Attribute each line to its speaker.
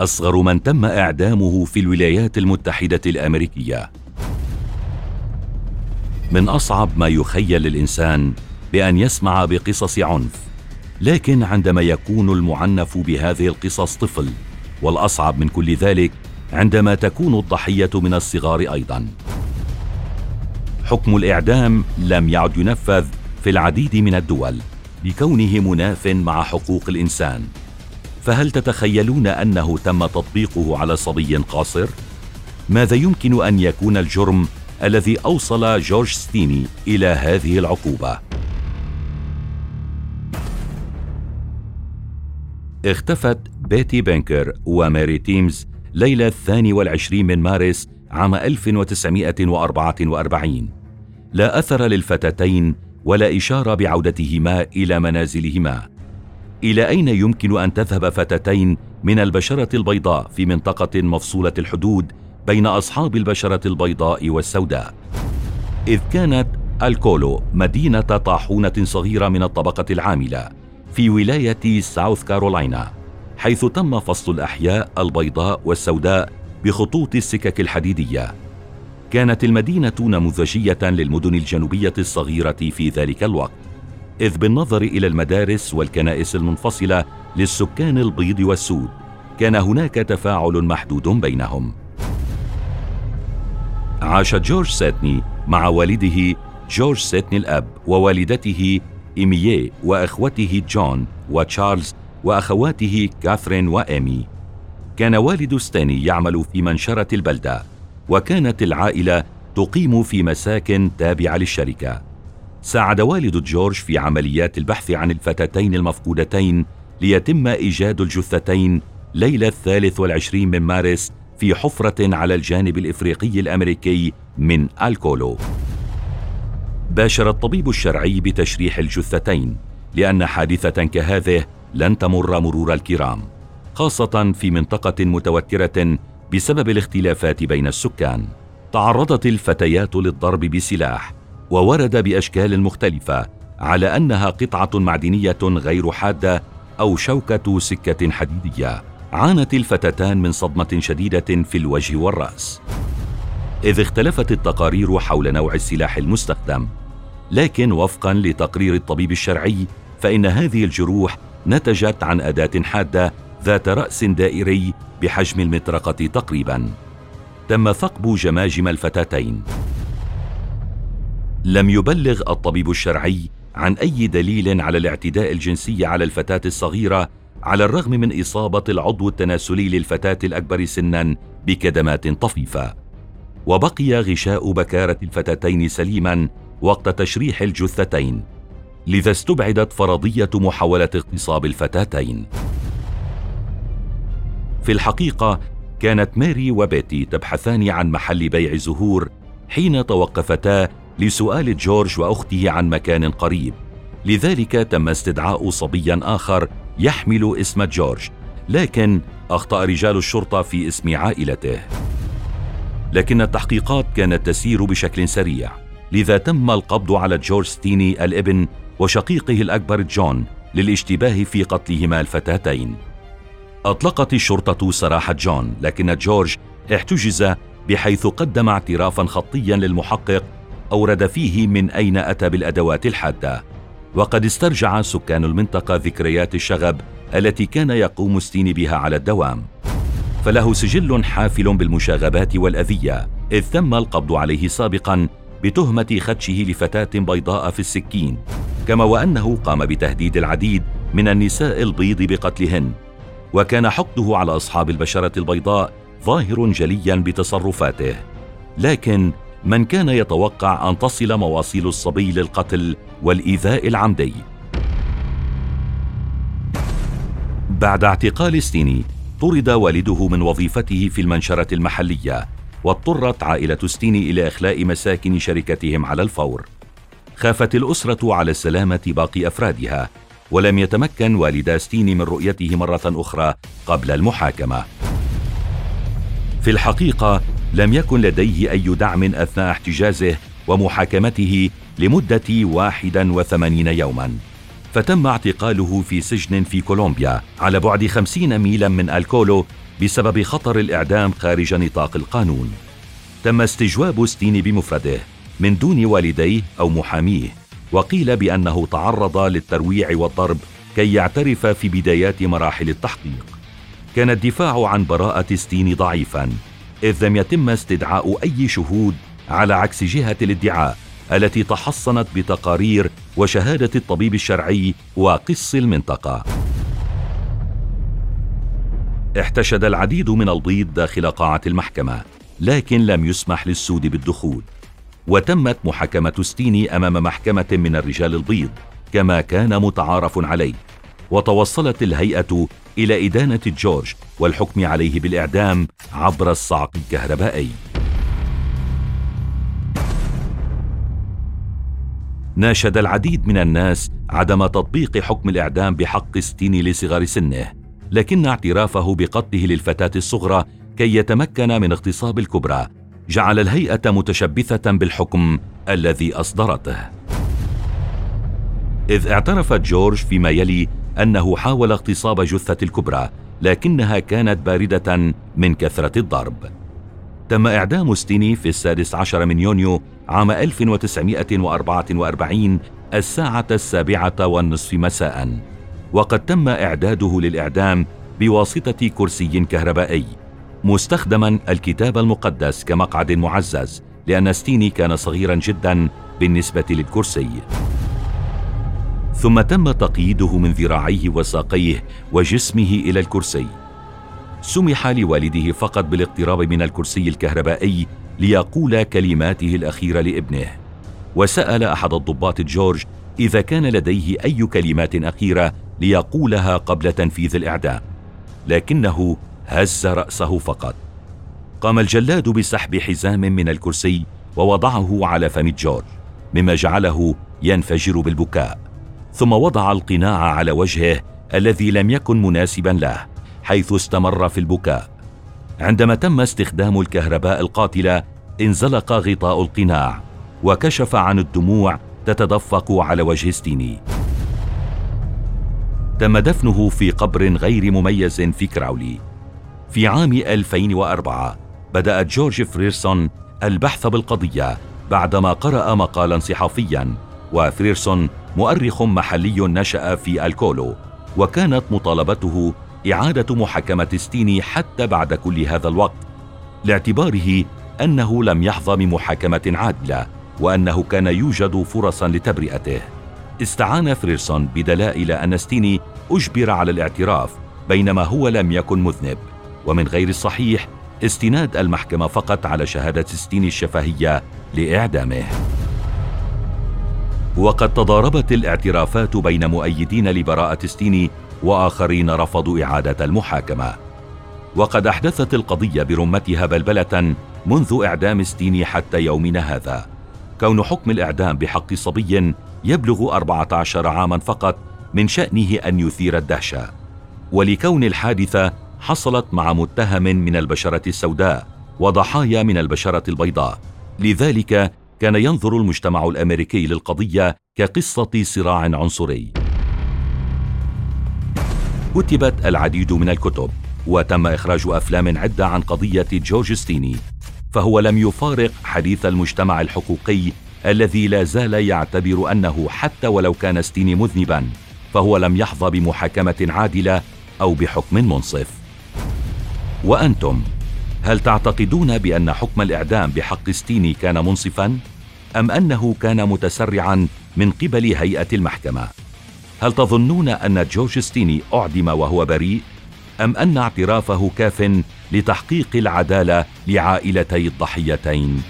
Speaker 1: أصغر من تم إعدامه في الولايات المتحدة الأمريكية. من أصعب ما يخيل للانسان بأن يسمع بقصص عنف لكن عندما يكون المعنف بهذه القصص طفل والأصعب من كل ذلك عندما تكون الضحية من الصغار أيضا. حكم الإعدام لم يعد ينفذ في العديد من الدول لكونه مناف مع حقوق الإنسان. فهل تتخيلون أنه تم تطبيقه على صبي قاصر؟ ماذا يمكن أن يكون الجرم الذي أوصل جورج ستيني إلى هذه العقوبة؟ اختفت بيتي بنكر وماري تيمز ليلة الثاني والعشرين من مارس عام 1944 لا أثر للفتاتين ولا إشارة بعودتهما إلى منازلهما. إلى أين يمكن أن تذهب فتاتين من البشرة البيضاء في منطقة مفصولة الحدود بين أصحاب البشرة البيضاء والسوداء؟ إذ كانت الكولو مدينة طاحونة صغيرة من الطبقة العاملة في ولاية ساوث كارولاينا حيث تم فصل الأحياء البيضاء والسوداء بخطوط السكك الحديدية. كانت المدينة نموذجية للمدن الجنوبية الصغيرة في ذلك الوقت. إذ بالنظر إلى المدارس والكنائس المنفصلة للسكان البيض والسود كان هناك تفاعل محدود بينهم. عاش جورج سيتني مع والده جورج سيتني الأب ووالدته إيمييه وأخوته جون وتشارلز وأخواته كاثرين وإيمي كان والد ستاني يعمل في منشرة البلدة وكانت العائلة تقيم في مساكن تابعة للشركة. ساعد والد جورج في عمليات البحث عن الفتاتين المفقودتين ليتم إيجاد الجثتين ليلة الثالث والعشرين من مارس في حفرة على الجانب الإفريقي الأمريكي من الكولو. باشر الطبيب الشرعي بتشريح الجثتين لأن حادثة كهذه لن تمر مرور الكرام خاصة في منطقة متوترة بسبب الاختلافات بين السكان. تعرضت الفتيات للضرب بسلاح وورد بأشكال مختلفة على أنها قطعة معدنية غير حادة أو شوكة سكة حديدية عانت الفتاتان من صدمة شديدة في الوجه والرأس. إذ اختلفت التقارير حول نوع السلاح المستخدم لكن وفقا لتقرير الطبيب الشرعي فإن هذه الجروح نتجت عن أداة حادة ذات رأس دائري بحجم المطرقة تقريبا. تم ثقب جماجم الفتاتين. لم يبلغ الطبيب الشرعي عن أي دليل على الاعتداء الجنسي على الفتاة الصغيرة على الرغم من إصابة العضو التناسلي للفتاة الأكبر سنا بكدمات طفيفة. وبقي غشاء بكارة الفتاتين سليما وقت تشريح الجثتين. لذا استبعدت فرضية محاولة اغتصاب الفتاتين. في الحقيقة كانت ماري وبيتي تبحثان عن محل بيع زهور حين توقفتا لسؤال جورج وأخته عن مكان قريب. لذلك تم استدعاء صبي آخر يحمل اسم جورج لكن أخطأ رجال الشرطة في اسم عائلته. لكن التحقيقات كانت تسير بشكل سريع لذا تم القبض على جورج ستيني الابن وشقيقه الأكبر جون للاشتباه في قتلهما الفتاتين. أطلقت الشرطة سراح جون لكن جورج احتجز بحيث قدم اعترافا خطيا للمحقق أورد فيه من أين أتى بالأدوات الحادة. وقد استرجع سكان المنطقة ذكريات الشغب التي كان يقوم ستيني بها على الدوام. فله سجل حافل بالمشاغبات والأذية إذ تم القبض عليه سابقا بتهمة خدشه لفتاة بيضاء في السكين كما وأنه قام بتهديد العديد من النساء البيض بقتلهن. وكان حقده على أصحاب البشرة البيضاء ظاهر جليا بتصرفاته. لكن من كان يتوقع أن تصل مواصيل الصبي للقتل والإيذاء العمدي. بعد اعتقال ستيني طرد والده من وظيفته في المنشرة المحلية واضطرت عائلة ستيني إلى إخلاء مساكن شركتهم على الفور. خافت الأسرة على سلامة باقي أفرادها ولم يتمكن والدا ستيني من رؤيته مرة أخرى قبل المحاكمة. في الحقيقة لم يكن لديه أي دعم أثناء احتجازه ومحاكمته لمدة 81 يوما. فتم اعتقاله في سجن في كولومبيا على بعد 50 ميلا من الكولو بسبب خطر الإعدام خارج نطاق القانون. تم استجواب ستيني بمفرده من دون والديه أو محاميه وقيل بأنه تعرض للترويع والضرب كي يعترف في بدايات مراحل التحقيق. كان الدفاع عن براءة ستيني ضعيفا إذ لم يتم استدعاء أي شهود على عكس جهة الادعاء التي تحصنت بتقارير وشهادة الطبيب الشرعي وقص المنطقة. احتشد العديد من البيض داخل قاعة المحكمة لكن لم يسمح للسود بالدخول. وتمت محاكمة ستيني أمام محكمة من الرجال البيض كما كان متعارف عليه. وتوصلت الهيئة إلى إدانة جورج والحكم عليه بالإعدام عبر الصعق الكهربائي. ناشد العديد من الناس عدم تطبيق حكم الإعدام بحق ستيني لصغر سنه لكن اعترافه بقتله للفتاة الصغرى كي يتمكن من اغتصاب الكبرى. جعل الهيئة متشبثة بالحكم الذي أصدرته. إذ اعترف جورج فيما يلي أنه حاول اغتصاب جثة الكبرى لكنها كانت باردة من كثرة الضرب. تم إعدام ستيني في السادس عشر من يونيو عام 1944 الساعة السابعة والنصف مساء. وقد تم إعداده للإعدام بواسطة كرسي كهربائي مستخدما الكتاب المقدس كمقعد معزز لأن ستيني كان صغيرا جدا بالنسبة للكرسي. ثم تم تقييده من ذراعيه وساقيه وجسمه إلى الكرسي. سمح لوالده فقط بالاقتراب من الكرسي الكهربائي ليقول كلماته الأخيرة لابنه. وسأل أحد الضباط جورج إذا كان لديه أي كلمات أخيرة ليقولها قبل تنفيذ الإعدام. لكنه هز رأسه فقط. قام الجلاد بسحب حزام من الكرسي ووضعه على فم جورج مما جعله ينفجر بالبكاء. ثم وضع القناع على وجهه الذي لم يكن مناسبا له حيث استمر في البكاء. عندما تم استخدام الكهرباء القاتلة انزلق غطاء القناع وكشف عن الدموع تتدفق على وجه ستيني. تم دفنه في قبر غير مميز في كراولي. في عام 2004 بدأ جورج فريرسون البحث بالقضية بعدما قرأ مقالا صحفيا وفريرسون مؤرخ محلي نشأ في الكولو وكانت مطالبته إعادة محاكمة ستيني حتى بعد كل هذا الوقت لاعتباره أنه لم يحظى بمحاكمة عادلة وأنه كان يوجد فرصا لتبرئته. استعان فريرسون بدلائل أن ستيني أجبر على الاعتراف بينما هو لم يكن مذنب. ومن غير الصحيح استناد المحكمة فقط على شهادة ستيني الشفهية لإعدامه. وقد تضاربت الاعترافات بين مؤيدين لبراءة ستيني وآخرين رفضوا إعادة المحاكمة. وقد أحدثت القضية برمتها بلبلة منذ إعدام ستيني حتى يومنا هذا. كون حكم الإعدام بحق صبي يبلغ 14 عاما فقط من شأنه أن يثير الدهشة. ولكون الحادثة حصلت مع متهم من البشرة السوداء وضحايا من البشرة البيضاء. لذلك كان ينظر المجتمع الأمريكي للقضية كقصة صراع عنصري. كتبت العديد من الكتب وتم إخراج أفلام عدة عن قضية جورج ستيني فهو لم يفارق حديث المجتمع الحقوقي الذي لا زال يعتبر أنه حتى ولو كان ستيني مذنبا فهو لم يحظى بمحاكمة عادلة أو بحكم منصف. وأنتم؟ هل تعتقدون بأن حكم الإعدام بحق ستيني كان منصفا؟ أم أنه كان متسرعا من قبل هيئة المحكمة؟ هل تظنون أن جورج ستيني أعدم وهو بريء؟ أم أن اعترافه كاف لتحقيق العدالة لعائلتي الضحيتين؟